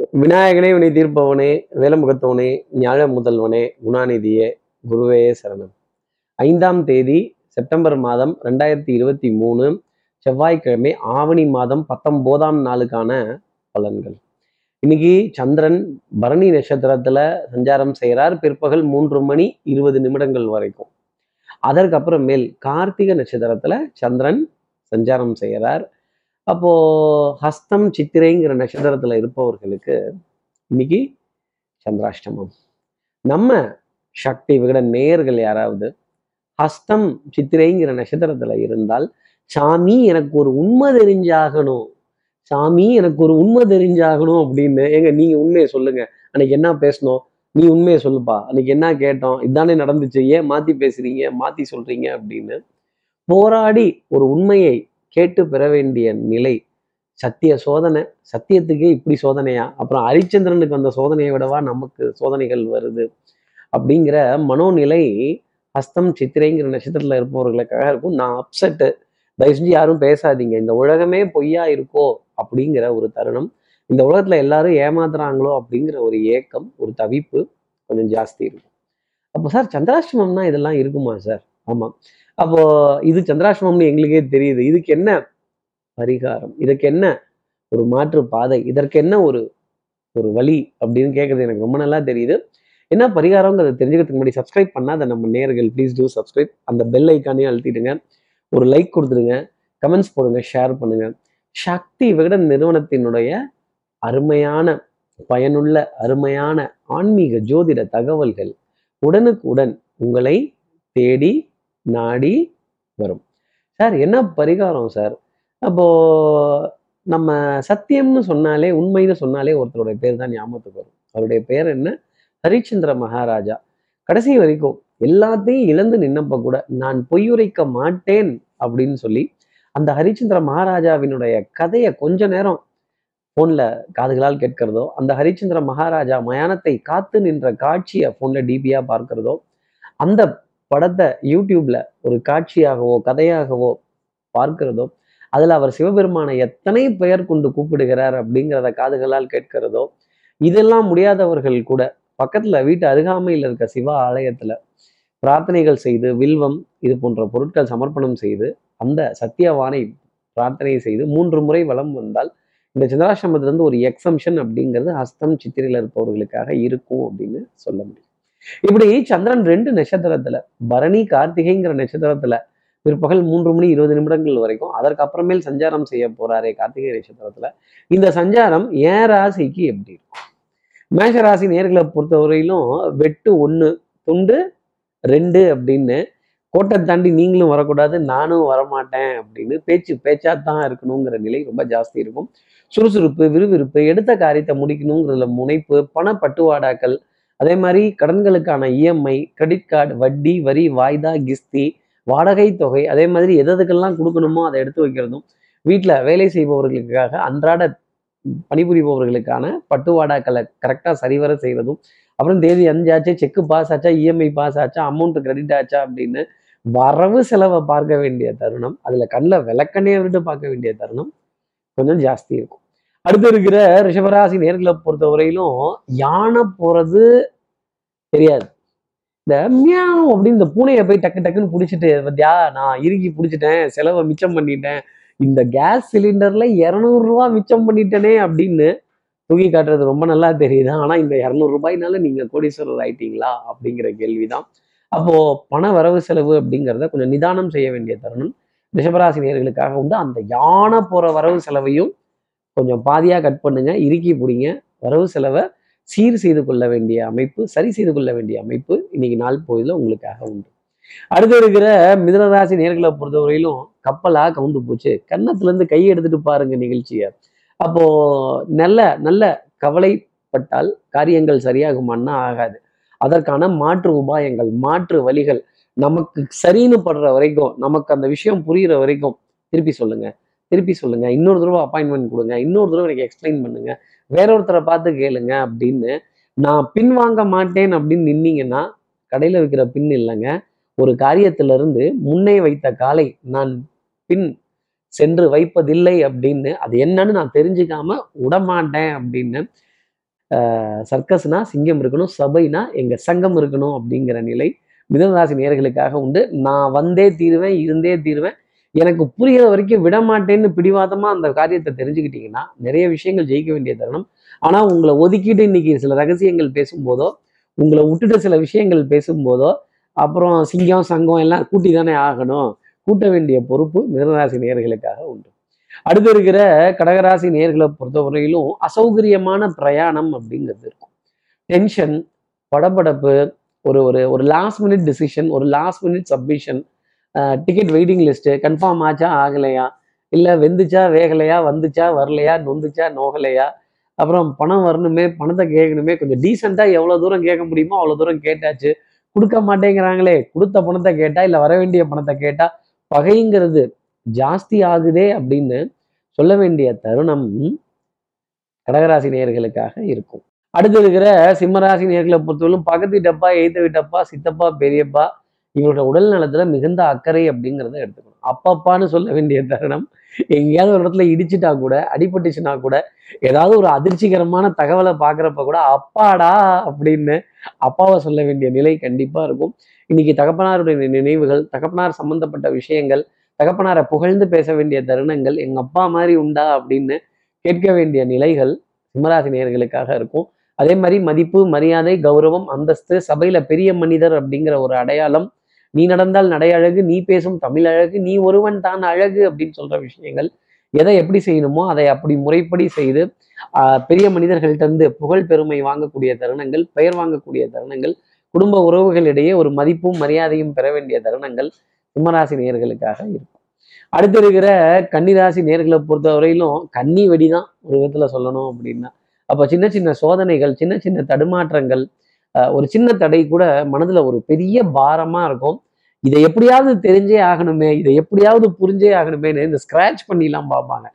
விநாயகனே வினை தீர்ப்பவனே வேலமுகத்தவனே ஞாழ முதல்வனே குணாநிதியே குருவே சரணம். ஐந்தாம் தேதி செப்டம்பர் மாதம் ரெண்டாயிரத்தி இருபத்தி மூணு செவ்வாய்க்கிழமை ஆவணி மாதம் பத்தொம்போதாம் நாளுக்கான பலன்கள். இன்னைக்கு சந்திரன் பரணி நட்சத்திரத்துல சஞ்சாரம் செய்கிறார். பிற்பகல் மூன்று மணி இருபது நிமிடங்கள் வரைக்கும். அதற்கப்புறமேல் கார்த்திகை நட்சத்திரத்துல சந்திரன் சஞ்சாரம் செய்கிறார். அப்போ ஹஸ்தம் சித்திரைங்கிற நட்சத்திரத்துல இருப்பவர்களுக்கு இன்னைக்கு சந்திராஷ்டமம். நம்ம சக்தி விகட நேயர்கள் யாராவது ஹஸ்தம் சித்திரைங்கிற நட்சத்திரத்துல இருந்தால் சாமி எனக்கு ஒரு உண்மை தெரிஞ்சாகணும் சாமி எனக்கு ஒரு உண்மை தெரிஞ்சாகணும் அப்படின்னு ஏங்க நீங்க உண்மையை சொல்லுங்க. அன்னைக்கு என்ன பேசணும் நீ உண்மையை சொல்லுப்பா. அன்னைக்கு என்ன கேட்டோம்? இதானே நடந்துச்சு. ஏன் மாத்தி பேசுறீங்க? மாத்தி சொல்றீங்க அப்படின்னு போராடி ஒரு உண்மையை கேட்டு பெற வேண்டிய நிலை. சத்திய சோதனை சத்தியத்துக்கே இப்படி சோதனையா? அப்புறம் ஹரிச்சந்திரனுக்கு வந்த சோதனையை விடவா நமக்கு சோதனைகள் வருது? அப்படிங்கிற மனோநிலை ஹஸ்தம் சித்திரைங்கிற நட்சத்திரத்தில் இருப்பவர்களுக்காக இருக்கும் நான் அப்செட்டு தயவு செஞ்சு யாரும் பேசாதீங்க. இந்த உலகமே பொய்யா இருக்கோ? அப்படிங்கிற ஒரு தருணம். இந்த உலகத்தில் எல்லாரும் ஏமாத்துறாங்களோ? அப்படிங்கிற ஒரு ஏக்கம் ஒரு தவிப்பு கொஞ்சம் ஜாஸ்தி இருக்கும். அப்போ சார் சந்திராஷ்டமம்னா இதெல்லாம் இருக்குமா சார்? ஆமாம் அப்போ இது சந்திராஷ்டமம்னு எங்களுக்கே தெரியுது. இதுக்கு என்ன பரிகாரம்? இதுக்கு என்ன ஒரு மாற்று பாதை? இதற்கு என்ன ஒரு ஒரு வழி? அப்படின்னு கேட்கறது எனக்கு ரொம்ப நல்லா தெரியுது. என்ன பரிகாரங்கிறத தெரிஞ்சுக்கிறதுக்கு முன்னாடி சப்ஸ்கிரைப் பண்ணாத நம்ம நேர்கள் ப்ளீஸ் டூ சப்ஸ்கிரைப் அந்த பெல் ஐக்கானே அழுத்திடுங்க. ஒரு லைக் கொடுத்துடுங்க. கமெண்ட்ஸ் போடுங்க. ஷேர் பண்ணுங்க. சக்தி விகடன் நிறுவனத்தினுடைய அருமையான பயனுள்ள அருமையான ஆன்மீக ஜோதிட தகவல்கள் உடனுக்குடன் உங்களை தேடி நாடி வரும். சார் என்ன பரிகாரம் சார்? அப்போ நம்ம சத்தியம்னு சொன்னாலே உண்மைன்னு சொன்னாலே ஒருத்தருடைய பேர் தான் ஞாபகத்துக்கு வரும். அவருடைய பேர் என்ன? ஹரிச்சந்திர மகாராஜா. கடைசி வரைக்கும் எல்லாத்தையும் இழந்து நின்னப்ப கூட நான் பொய்யுரைக்க மாட்டேன் அப்படின்னு சொல்லி அந்த ஹரிச்சந்திர மகாராஜாவினுடைய கதையை கொஞ்ச நேரம் ஃபோனில் காதுகளால் கேட்கிறதோ அந்த ஹரிச்சந்திர மகாராஜா மயானத்தை காத்து நின்ற காட்சியை ஃபோனில் டிபியாக பார்க்கிறதோ அந்த படத்தை யூடியூப்ல ஒரு காட்சியாகவோ கதையாகவோ பார்க்கிறதோ அதில் அவர் சிவபெருமானை எத்தனை பெயர் கொண்டு கூப்பிடுகிறார் அப்படிங்கிறத காதுகளால் கேட்கிறதோ இதெல்லாம் முடியாதவர்கள் கூட பக்கத்துல வீட்டு அருகாமையில் இருக்க சிவ ஆலயத்துல பிரார்த்தனைகள் செய்து வில்வம் இது போன்ற பொருட்கள் சமர்ப்பணம் செய்து அந்த சத்தியவானை பிரார்த்தனை செய்து மூன்று முறை வலம் வந்தால் இந்த சந்திராசிரமத்திலிருந்து ஒரு எக்ஸம்ஷன் அப்படிங்கிறது ஹஸ்தம் சித்திரையில் இருப்பவர்களுக்காக இருக்கும் அப்படின்னு சொல்ல முடியும். இப்படி சந்திரன் ரெண்டு நட்சத்திரத்துல பரணி கார்த்திகைங்கிற நட்சத்திரத்துல பிற்பகல் மூன்று மணி இருபது நிமிடங்கள் வரைக்கும் அதற்கு அப்புறமேல் சஞ்சாரம் செய்ய போறாரே கார்த்திகை நட்சத்திரத்துல. இந்த சஞ்சாரம் ஏன் ராசிக்கு எப்படி இருக்கும்? மேஷ ராசி நேர்களை பொறுத்தவரையிலும் வெட்டு ஒன்று துண்டு ரெண்டு அப்படின்னு கோட்டை தாண்டி நீங்களும் வரக்கூடாது நானும் வரமாட்டேன் அப்படின்னு பேச்சு பேச்சா தான் இருக்கணுங்கிற நிலை ரொம்ப ஜாஸ்தி இருக்கும். சுறுசுறுப்பு விறுவிறுப்பு எடுத்த காரியத்தை முடிக்கணுங்கிறதுல முனைப்பு பணப்பட்டுவாடாக்கள் அதே மாதிரி கடன்களுக்கான இஎம்ஐ கிரெடிட் கார்டு வட்டி வரி வாய்தா கிஸ்தி வாடகை தொகை அதே மாதிரி எதுக்கெல்லாம் கொடுக்கணுமோ அதை எடுத்து வைக்கிறதும் வீட்டில் வேலை செய்பவர்களுக்காக அன்றாட பணிபுரிபவர்களுக்கான பட்டுவாடாக்களை கரெக்டாக சரிவர செய்கிறதும் அப்புறம் தேதி அஞ்சாச்சு செக்கு பாஸ் ஆச்சா இஎம்ஐ பாஸ் ஆச்சா அமௌண்ட் கிரெடிட் ஆச்சா அப்படின்னு வரவு செலவை பார்க்க வேண்டிய தருணம் அதில் கண்ணில் விளக்கண்ணே விட்டு பார்க்க வேண்டிய தருணம் கொஞ்சம் ஜாஸ்தி இருக்கும். அடுத்து இருக்கிற ரிஷபராசி நேர்களை பொறுத்தவரையிலும் யானை போறது தெரியாது. இந்த மியாவ் அப்படின்னு இந்த பூனையை போய் டக்கு டக்குன்னு பிடிச்சிட்டு பத்தியா நான் இறுக்கி பிடிச்சிட்டேன் செலவை மிச்சம் பண்ணிட்டேன் இந்த கேஸ் சிலிண்டர்ல இரநூறுவா மிச்சம் பண்ணிட்டேனே அப்படின்னு தூக்கி காட்டுறது ரொம்ப நல்லா தெரியுது. ஆனா இந்த இரநூறு ரூபாய்னால நீங்க கோடீஸ்வரர் ஆயிட்டீங்களா? அப்படிங்கிற கேள்விதான். அப்போ பண வரவு செலவு அப்படிங்கிறத கொஞ்சம் நிதானம் செய்ய வேண்டிய தருணம் ரிஷபராசி நேர்களுக்காக உண்டு. அந்த யானை போற வரவு செலவையும் கொஞ்சம் பாதியா கட் பண்ணுங்க இறுக்கி பிடிங்க. வரவு செலவை சீர் செய்து கொள்ள வேண்டிய அமைப்பு சரி செய்து கொள்ள வேண்டிய அமைப்பு இன்னைக்கு நாள் பொழுதுல உங்களுக்காக உண்டு. அடுத்து இருக்கிற மிதனராசி நேர்களை பொறுத்தவரையிலும் கப்பலா கவுந்து போச்சு. கன்னத்துல இருந்து கை எடுத்துட்டு பாருங்க நிகழ்ச்சியை. அப்போ நல்ல நல்ல கவலைப்பட்டால் காரியங்கள் சரியாகுமான்னா ஆகாது. அதற்கான மாற்று உபாயங்கள் மாற்று வழிகள் நமக்கு சரின்னு படுற வரைக்கும் நமக்கு அந்த விஷயம் புரியுற வரைக்கும் திருப்பி சொல்லுங்க. திருப்பி சொல்லுங்க. இன்னொரு தடவை அப்பாயின்மெண்ட் கொடுங்க. இன்னொரு தடவை எனக்கு எக்ஸ்பிளைன் பண்ணுங்க. வேற ஒருத்தரை பார்த்து கேளுங்க அப்படின்னு நான் பின் வாங்க மாட்டேன் அப்படின்னு நின்னீங்கன்னா கடையில் விற்கிற பின் இல்லைங்க. ஒரு காரியத்திலிருந்து முன்னே வைத்த காலை நான் பின் சென்று வைப்பதில்லை அப்படின்னு அது என்னன்னு நான் தெரிஞ்சுக்காம விடமாட்டேன் அப்படின்னு சர்க்கஸ்னா சிங்கம் இருக்கணும் சபைனா எங்க சங்கம் இருக்கணும் அப்படிங்கிற நிலை மிதனராசி நேர்களுக்காக உண்டு. நான் வந்தே தீருவேன் இருந்தே தீருவேன். எனக்கு புரிகிற வரைக்கும் விடமாட்டேன்னு பிடிவாதமா அந்த காரியத்தை தெரிஞ்சுக்கிட்டீங்கன்னா நிறைய விஷயங்கள் ஜெயிக்க வேண்டிய தருணம். ஆனா உங்களை ஒதுக்கிட்டு இன்னைக்கு சில ரகசியங்கள் பேசும்போதோ உங்களை விட்டுட்டு சில விஷயங்கள் பேசும்போதோ அப்புறம் சிங்கம் சங்கம் எல்லாம் கூட்டி தானே ஆகணும். கூட்ட வேண்டிய பொறுப்பு மிதனராசி நேர்களுக்காக உண்டு. அடுத்து இருக்கிற கடகராசி நேர்களை பொறுத்தவரையிலும் அசௌகரியமான பிரயாணம் அப்படிங்கிறது இருக்கும். டென்ஷன் படபடப்பு ஒரு ஒரு ஒரு லாஸ்ட் மினிட் டிசிஷன் ஒரு last minute submission ticket waiting list confirm ஆச்சா ஆகலையா? இல்லை வெந்துச்சா வேகலையா வந்துச்சா வரலையா நொந்துச்சா நோகலையா? அப்புறம் பணம் வரணுமே பணத்தை கேட்கணுமே கொஞ்சம் டீசெண்டாக எவ்வளோ தூரம் கேட்க முடியுமோ அவ்வளோ தூரம் கேட்டாச்சு. கொடுக்க மாட்டேங்கிறாங்களே கொடுத்த பணத்தை கேட்டால் இல்லை வர வேண்டிய பணத்தை கேட்டால் பகைங்கிறது ஜாஸ்தி ஆகுதே அப்படின்னு சொல்ல வேண்டிய தருணம் கடகராசி நேயர்களுக்காக இருக்கும். அடுத்து இருக்கிற சிம்மராசி நேர்களை பொறுத்தவரைக்கும் பக்கத்து டப்பா எய்த்த விட்டப்பா சித்தப்பா பெரியப்பா இவர்களோட உடல் நலத்துல மிகுந்த அக்கறை அப்படிங்கிறத எடுத்துக்கணும். அப்பப்பான்னு சொல்ல வேண்டிய தருணம் எங்கேயாவது ஒரு இடத்துல இடிச்சிட்டா கூட அடிபட்டுச்சுன்னா கூட ஏதாவது ஒரு அதிர்ச்சிகரமான தகவலை பார்க்குறப்ப கூட அப்பாடா அப்படின்னு அப்பாவை சொல்ல வேண்டிய நிலை கண்டிப்பா இருக்கும். இன்னைக்கு தகப்பனாருடைய நினைவுகள் தகப்பனார் சம்பந்தப்பட்ட விஷயங்கள் தகப்பனாரை புகழ்ந்து பேச வேண்டிய தருணங்கள் எங்க அப்பா மாதிரி உண்டா? அப்படின்னு கேட்க வேண்டிய நிலைகள் சிம்மராசி நேர்களுக்காக இருக்கும். அதே மாதிரி மதிப்பு மரியாதை கௌரவம் அந்தஸ்து சபையில பெரிய மனிதர் அப்படிங்கிற ஒரு அடையாளம் நீ நடந்தால் நடை அழகு நீ பேசும் தமிழ் அழகு நீ ஒருவன் தான் அழகு அப்படின்னு சொல்ற விஷயங்கள். எதை எப்படி செய்யணுமோ அதை அப்படி முறைப்படி செய்து ஆஹ் பெரிய மனிதர்கள்ட்ட இருந்து புகழ் பெருமை வாங்கக்கூடிய தருணங்கள் பெயர் வாங்கக்கூடிய தருணங்கள் குடும்ப உறவுகளிடையே ஒரு மதிப்பும் மரியாதையும் பெற வேண்டிய தருணங்கள் சிம்மராசி நேர்களுக்காக இருக்கும். அடுத்து இருக்கிற கன்னிராசி நேர்களை பொறுத்தவரையிலும் கன்னி வெடிதான் ஒரு விதத்துல சொல்லணும் அப்படின்னா. அப்ப சின்ன சின்ன சோதனைகள் சின்ன சின்ன தடுமாற்றங்கள் ஒரு சின்ன தடை கூட மனதுல ஒரு பெரிய பாரமா இருக்கும். இதை எப்படியாவது தெரிஞ்சே ஆகணுமே இதை எப்படியாவது புரிஞ்சே ஆகணுமேன்னு இந்த ஸ்கிராச் பண்ணிலாம் பார்ப்பாங்க.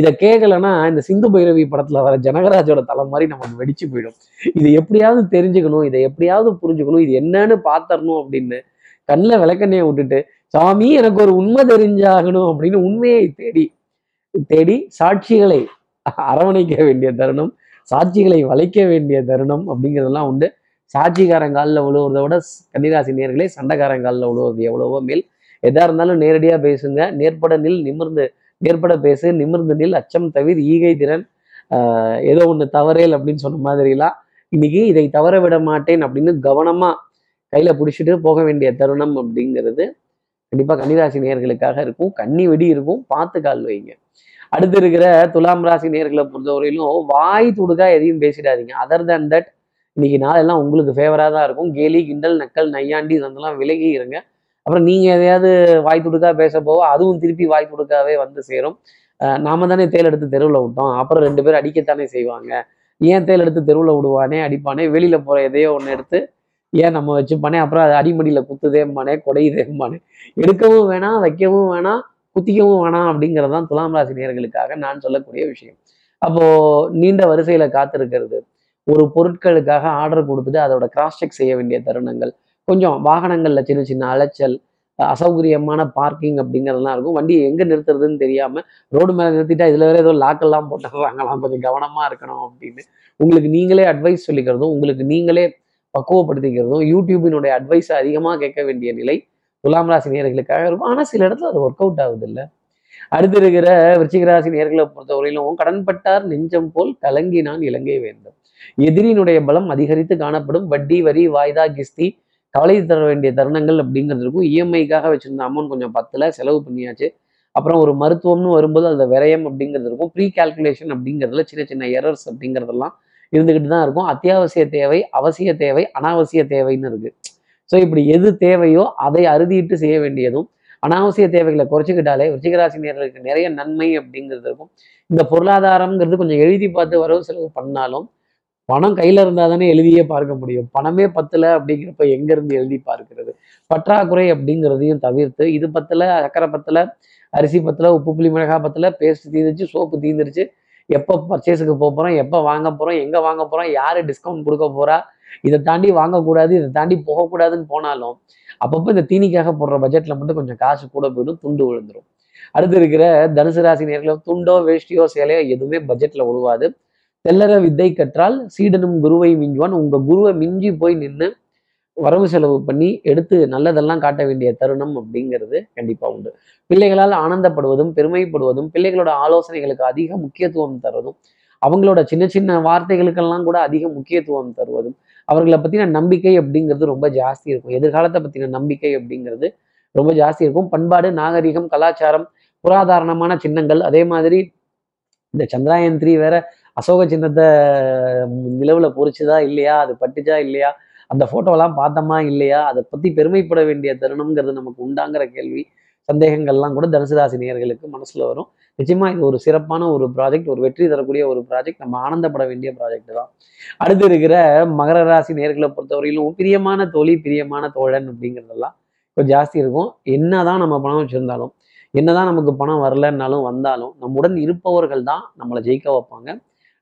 இதை கேட்கலன்னா இந்த சிந்து பைரவி படத்துல வர ஜனகராஜோட தலை மாதிரி நமக்கு வெடிச்சு போயிடும். இதை எப்படியாவது தெரிஞ்சுக்கணும் இதை எப்படியாவது புரிஞ்சுக்கணும் இது என்னன்னு பாத்தரணும் அப்படின்னு கண்ணில் விளக்கண்ணையை விட்டுட்டு சாமி எனக்கு ஒரு உண்மை தெரிஞ்சாகணும் அப்படின்னு உண்மையை தேடி தேடி சாட்சிகளை அரவணைக்க வேண்டிய தருணம் சாட்சிகளை வளைக்க வேண்டிய தருணம் அப்படிங்கிறதெல்லாம் உண்டு. சாட்சிக்காரங்காலில் விழுவுறத விட கன்னிராசி நேர்களே சண்டைக்காரங்காலில் விழுவுறது எவ்வளவோ மேல். எதா இருந்தாலும் நேரடியாக பேசுங்க. நேர்பட நில் நிமிர்ந்து நேர்பட பேசு நிமிர்ந்து நில் அச்சம் தவிர ஈகை திறன் ஆஹ் ஏதோ ஒன்று தவறேல் அப்படின்னு சொன்ன மாதிரிலாம் இன்னைக்கு இதை தவற விட மாட்டேன் அப்படின்னு கவனமா கையில பிடிச்சிட்டு போக வேண்டிய தருணம் அப்படிங்கிறது கண்டிப்பா கன்னிராசி நேர்களுக்காக இருக்கும். கன்னி வெடி இருக்கும். பார்த்து கால் வைங்க. அடுத்து இருக்கிற துலாம் ராசி நேர்களை பொறுத்தவரையிலும் வாய் துடுக்கா எதையும் பேசிடாதீங்க. அதர் தன் தட் இன்னைக்கு நாளெல்லாம் உங்களுக்கு ஃபேவராக தான் இருக்கும். கேலி கிண்டல் நக்கல் நையாண்டி இதெல்லாம் விலகி இருங்க. அப்புறம் நீங்க எதையாவது வாய் துடுக்கா பேச போக அதுவும் திருப்பி வாய் துடுக்காவே வந்து சேரும். நாம தானே தேல் எடுத்து தெருவில் விட்டோம். அப்புறம் ரெண்டு பேரும் அடிக்கத்தானே செய்வாங்க. ஏன் தேல் எடுத்து தெருவில் விடுவானே அடிப்பானே வெளியில் போகிற எதையோ ஒன்று எடுத்து ஏன் நம்ம வச்சுப்பானே அப்புறம் அது அடிமடியில் குத்துதேம்பானே கொடையுதேம்பானே. எடுக்கவும் வேணாம் வைக்கவும் வேணாம் குத்திக்கவும் வேணாம் அப்படிங்கிறதான் துலாம் ராசி நேர்களுக்காக நான் சொல்லக்கூடிய விஷயம். அப்போது நீண்ட வரிசையில் காத்திருக்கிறது. ஒரு பொருட்களுக்காக ஆர்டர் கொடுத்துட்டு அதோட கிராஸ் செக் செய்ய வேண்டிய தருணங்கள். கொஞ்சம் வாகனங்கள்ல சின்ன சின்ன அலைச்சல் அசௌகரியமான பார்க்கிங் அப்படிங்கிறதெல்லாம் இருக்கும். வண்டியை எங்க நிறுத்துறதுன்னு தெரியாம ரோடு மேல நிறுத்திட்டா இதில் வேற ஏதோ லாக்கெல்லாம் போட்டுடுறாங்களாம் கொஞ்சம் கவனமா இருக்கணும் அப்படின்னு. உங்களுக்கு நீங்களே அட்வைஸ் சொல்லிக்கிறதும் உங்களுக்கு நீங்களே பக்குவப்படுத்திக்கிறதும் யூடியூபினுடைய அட்வைஸை அதிகமாக கேட்க வேண்டிய நிலை துலாம் ராசி நேர்களுக்காக இருக்கும். ஆனால் சில இடத்துல அது ஒர்க் அவுட் ஆகுது இல்லை அடுத்து இருக்கிற விருச்சிக நேர்களை பொறுத்தவரையிலும் கடன்பட்டார் நெஞ்சம் போல் கலங்கினான் இலங்கை வேண்டும் எதிரியினுடைய பலம் அதிகரித்து காணப்படும் வட்டி வரி வாய்தா கிஸ்தி கவலை தர வேண்டிய தருணங்கள் அப்படிங்கிறது இருக்கும். இஎம்ஐக்காக வச்சிருந்த அமௌண்ட் கொஞ்சம் பத்தில் செலவு பண்ணியாச்சு. அப்புறம் ஒரு மருத்துவம்னு வரும்போது அந்த விரயம் அப்படிங்கிறது இருக்கும். ப்ரீ கால்குலேஷன் அப்படிங்கிறதுல சின்ன சின்ன எரர்ஸ் அப்படிங்கிறதெல்லாம் இருந்துக்கிட்டு தான் இருக்கும். அத்தியாவசிய தேவை அவசிய தேவை அனாவசிய தேவைன்னு இருக்கு. ஸோ இப்படி எது தேவையோ அதை அறுதிட்டு செய்ய வேண்டியதும் அனாவசிய தேவைகளை குறைச்சிக்கிட்டாலே விருச்சிகராசி நேர்களுக்கு நிறைய நன்மை அப்படிங்கிறது இருக்கும். இந்த பொருளாதாரம்ங்கிறது கொஞ்சம் எழுதி பார்த்து வரவு செலவு பண்ணாலும் பணம் கையில இருந்தா தானே எழுதியே பார்க்க முடியும். பணமே பத்தல அப்படிங்கிறப்ப எங்க இருந்து எழுதி பார்க்கிறது? பற்றாக்குறை அப்படிங்கிறதையும் தவிர்த்து இது பத்தல சக்கரை பத்தல அரிசி பத்தல உப்பு புளி மிளகாய் பத்தல பேஸ்ட் தீந்துருச்சு சோப்பு தீந்துருச்சு. எப்போ பர்ச்சேஸுக்கு போக போறோம் எப்போ வாங்க போறோம் எங்க வாங்க போறோம் யாரு டிஸ்கவுண்ட் கொடுக்க போறா? இதை தாண்டி வாங்கக்கூடாது இதை தாண்டி போகக்கூடாதுன்னு போனாலும் அப்பப்போ இந்த தீனிக்காக போடுற பட்ஜெட்ல மட்டும் கொஞ்சம் காசு கூட போயிடும் துண்டு விழுந்துரும். அடுத்து இருக்கிற தனுசு ராசி நேர்களை துண்டோ வேஷ்டியோ சேலையோ எதுவுமே பட்ஜெட்ல விழுவாது தெல்லற வித்தை கற்றால் சீடனும் குருவை மிஞ்சுவான். உங்க குருவை மிஞ்சி போய் நின்று வரவு செலவு பண்ணி எடுத்து நல்லதெல்லாம் காட்ட வேண்டிய தருணம் அப்படிங்கிறது கண்டிப்பா உண்டு. பிள்ளைகளால் ஆனந்தப்படுவதும் பெருமைப்படுவதும் பிள்ளைகளோட ஆலோசனைகளுக்கு அதிக முக்கியத்துவம் தருவதும் அவங்களோட சின்ன சின்ன வார்த்தைகளுக்கெல்லாம் கூட அதிக முக்கியத்துவம் தருவதும் அவர்களை பத்தின நம்பிக்கை அப்படிங்கிறது ரொம்ப ஜாஸ்தி இருக்கும். எதிர்காலத்தை பத்தின நம்பிக்கை அப்படிங்கிறது ரொம்ப ஜாஸ்தி இருக்கும். பண்பாடு நாகரிகம் கலாச்சாரம் புராதாரணமான சின்னங்கள் அதே மாதிரி இந்த சந்திராயன் த்ரீ வேற அசோக சின்னத்தை நிலவில் பொறிச்சுதா இல்லையா? அது பட்டுச்சா இல்லையா? அந்த ஃபோட்டோலாம் பார்த்தோமா இல்லையா? அதை பற்றி பெருமைப்பட வேண்டிய தருணம்ங்கிறது நமக்கு உண்டாங்கிற கேள்வி. சந்தேகங்கள்லாம் கூட தனுசுராசி நேர்களுக்கு நேயர்களுக்கு வரும். நிச்சயமாக இது ஒரு சிறப்பான ஒரு ப்ராஜெக்ட் ஒரு வெற்றி தரக்கூடிய ஒரு ப்ராஜெக்ட் நம்ம ஆனந்தப்பட வேண்டிய ப்ராஜெக்ட் தான். அடுத்து இருக்கிற மகர ராசி நேர்களை பொறுத்தவரையிலும் பிரியமான தோழி பிரியமான தோழன் அப்படிங்கிறதெல்லாம் கொஞ்சம் ஜாஸ்தி இருக்கும். என்னதான் நம்ம பணம் வச்சுருந்தாலும் என்னதான் நமக்கு பணம் வரலன்னாலும் வந்தாலும் நம்முடன் இருப்பவர்கள் தான் நம்மளை ஜெயிக்க வைப்பாங்க.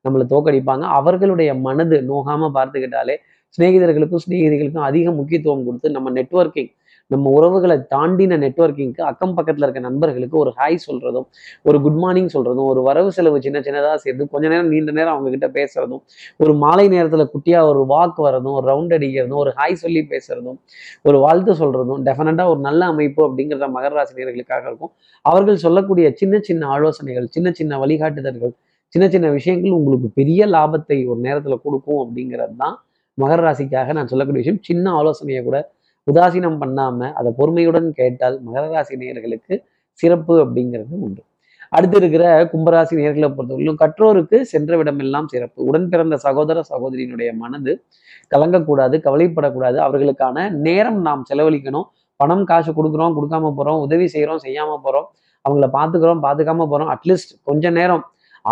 நம்மளை தோக்கடிப்பாங்க அவர்களுடைய மனது நோகாம பார்த்துக்கிட்டாலே சிநேகிதர்களுக்கும் சிநேகிதிகளுக்கும் அதிக முக்கியத்துவம் கொடுத்து நம்ம நெட்வொர்க்கிங் நம்ம உறவுகளை தாண்டின நெட்வொர்க்கிங்க்கு அக்கம் பக்கத்தில் இருக்க நண்பர்களுக்கு ஒரு ஹாய் சொல்றதும் ஒரு குட் மார்னிங் சொல்றதும் ஒரு வரவு செலவு சின்ன சின்னதாக சேர்ந்து கொஞ்ச நேரம் நீண்ட நேரம் அவங்கக்கிட்ட பேசுகிறதும் பேசுறதும் ஒரு மாலை நேரத்தில் குட்டியா ஒரு வாக் வரதும் ஒரு ரவுண்ட் அடிக்கிறதும் ஒரு ஹாய் சொல்லி பேசுறதும் ஒரு வாழ்த்து சொல்றதும் டெஃபினட்டாக ஒரு நல்ல அமைப்பு அப்படிங்கிறத மகர ராசி இருக்கும். அவர்கள் சொல்லக்கூடிய சின்ன சின்ன ஆலோசனைகள் சின்ன சின்ன வழிகாட்டுதல்கள் சின்ன சின்ன விஷயங்கள் உங்களுக்கு பெரிய லாபத்தை ஒரு நேரத்தில் கொடுக்கும் அப்படிங்கிறது தான் மகர ராசிக்காக நான் சொல்லக்கூடிய விஷயம். சின்ன ஆலோசனையை கூட உதாசீனம் பண்ணாம அதை பொறுமையுடன் கேட்டால் மகர ராசி நேயர்களுக்கு சிறப்பு அப்படிங்கிறது உண்டு. அடுத்து இருக்கிற கும்பராசி நேர்களை பொறுத்தவரையிலும் கற்றோருக்கு சென்ற விடமெல்லாம் சிறப்பு. உடன் பிறந்த சகோதர சகோதரியினுடைய மனது கலங்கக்கூடாது கவலைப்படக்கூடாது. அவர்களுக்கான நேரம் நாம் செலவழிக்கணும். பணம் காசு கொடுக்குறோம் கொடுக்காம போறோம் உதவி செய்கிறோம் செய்யாம போறோம். அவங்கள பார்த்துக்கிறோம் பார்த்துக்காம போறோம். அட்லீஸ்ட் கொஞ்ச நேரம்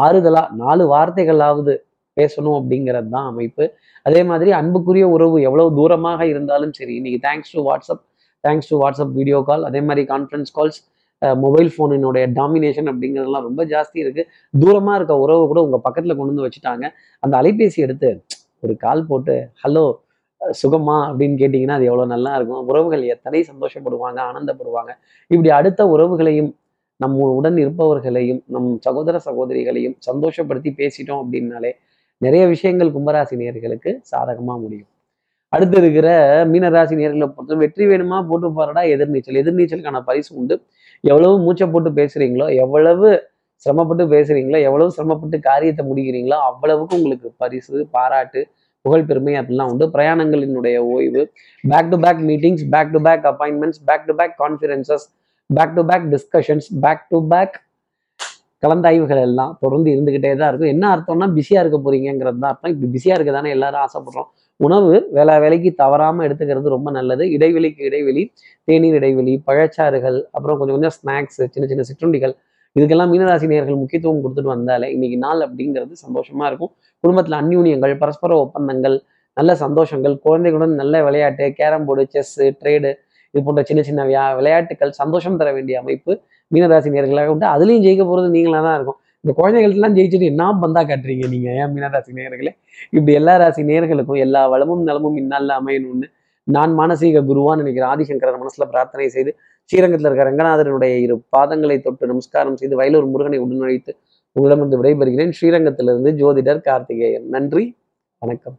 ஆறுதலா நாலு வார்த்தைகளாவது பேசணும் அப்படிங்கிறது தான் அமைப்பு. அதே மாதிரி அன்புக்குரிய உறவு எவ்வளவு தூரமாக இருந்தாலும் சரி இன்னைக்கு thanks to WhatsApp thanks to WhatsApp video call அதே மாதிரி கான்ஃபரன்ஸ் கால்ஸ் மொபைல் ஃபோனினுடைய டாமினேஷன் அப்படிங்கிறதுலாம் ரொம்ப ஜாஸ்தி இருக்கு. தூரமா இருக்க உறவு கூட உங்க பக்கத்துல கொண்டு வந்து வச்சுட்டாங்க. அந்த அலைபேசி எடுத்து ஒரு கால் போட்டு ஹலோ சுகமா அப்படின்னு கேட்டிங்கன்னா அது எவ்வளோ நல்லா இருக்கும். உறவுகள் எத்தனை சந்தோஷப்படுவாங்க ஆனந்தப்படுவாங்க. இப்படி அடுத்த உறவுகளையும் நம்ம உடன் இருப்பவர்களையும் நம் சகோதர சகோதரிகளையும் சந்தோஷப்படுத்தி பேசிட்டோம் அப்படின்னாலே நிறைய விஷயங்கள் கும்பராசி நேர்களுக்கு சாதகமா முடியும். அடுத்து இருக்கிற மீனராசி நேர்களை பொறுத்த வெற்றி வேணுமா? போட்டு பாருடா எதிர்நீச்சல். எதிர்நீச்சலுக்கான பரிசு உண்டு. எவ்வளவு மூச்சை போட்டு பேசுறீங்களோ எவ்வளவு சிரமப்பட்டு பேசுறீங்களோ எவ்வளவு சிரமப்பட்டு காரியத்தை முடிக்கிறீங்களோ அவ்வளவுக்கு உங்களுக்கு பரிசு பாராட்டு புகழ் பெருமை அப்படிலாம் உண்டு. பிரயாணங்களினுடைய ஓய்வு back to back meetings back to back appointments back to back conferences back to back discussions back to back கலந்தாய்வுகள் எல்லாம் தொடர்ந்து இருந்துக்கிட்டே தான் இருக்கும். என்ன அர்த்தம்னா பிஸியாக இருக்க போறீங்கிறது தான் அர்த்தம். இப்படி பிஸியாக இருக்க தானே எல்லாரும் ஆசைப்படுறோம். உணவு வேலை வேலைக்கு தவறாமல் எடுத்துக்கிறது ரொம்ப நல்லது. இடைவெளிக்கு இடைவெளி தேநீர் இடைவெளி பழச்சாறுகள் அப்புறம் கொஞ்சம் கொஞ்சம் ஸ்நாக்ஸ் சின்ன சின்ன சிற்றுண்டிகள். இதுக்கெல்லாம் மீனராசி நேயர்கள் முக்கியத்துவம் கொடுத்துட்டு வந்தாலே இன்னைக்கு நாள் அப்படிங்கிறது சந்தோஷமா இருக்கும். குடும்பத்தில் அந்யூன்யங்கள் பரஸ்பர ஒப்பந்தங்கள் நல்ல சந்தோஷங்கள் குழந்தைகளுடன் நல்ல விளையாட்டு கேரம் போர்டு செஸ் ட்ரேடு இது போன்ற சின்ன சின்ன வியா விளையாட்டுகள் சந்தோஷம் தர வேண்டிய அமைப்பு மீனராசி நேர்களாக உண்டு. அதுலேயும் ஜெயிக்க போகிறது நீங்களாக தான் இருக்கும். இந்த குழந்தைகள்லாம் ஜெயிச்சுட்டு என்ன பந்தா காட்டுறீங்க நீங்கள் ஏன் மீனராசி நேர்களே இப்படி எல்லா ராசி நேர்களுக்கும் எல்லா வளமும் நலமும் இன்னால அமையணும்னு நான் மானசீக குருவான்னு நினைக்கிற ஆதிசங்கரன் மனசுல பிரார்த்தனை செய்து ஸ்ரீரங்கத்தில் இருக்கிற ரங்கநாதனுடைய இரு பாதங்களை தொட்டு நமஸ்காரம் செய்து வயலூர் முருகனை உடனழைத்து உங்களிடமிருந்து விடைபெறுகிறேன். ஸ்ரீரங்கத்திலிருந்து ஜோதிடர் கார்த்திகேயன். நன்றி வணக்கம்.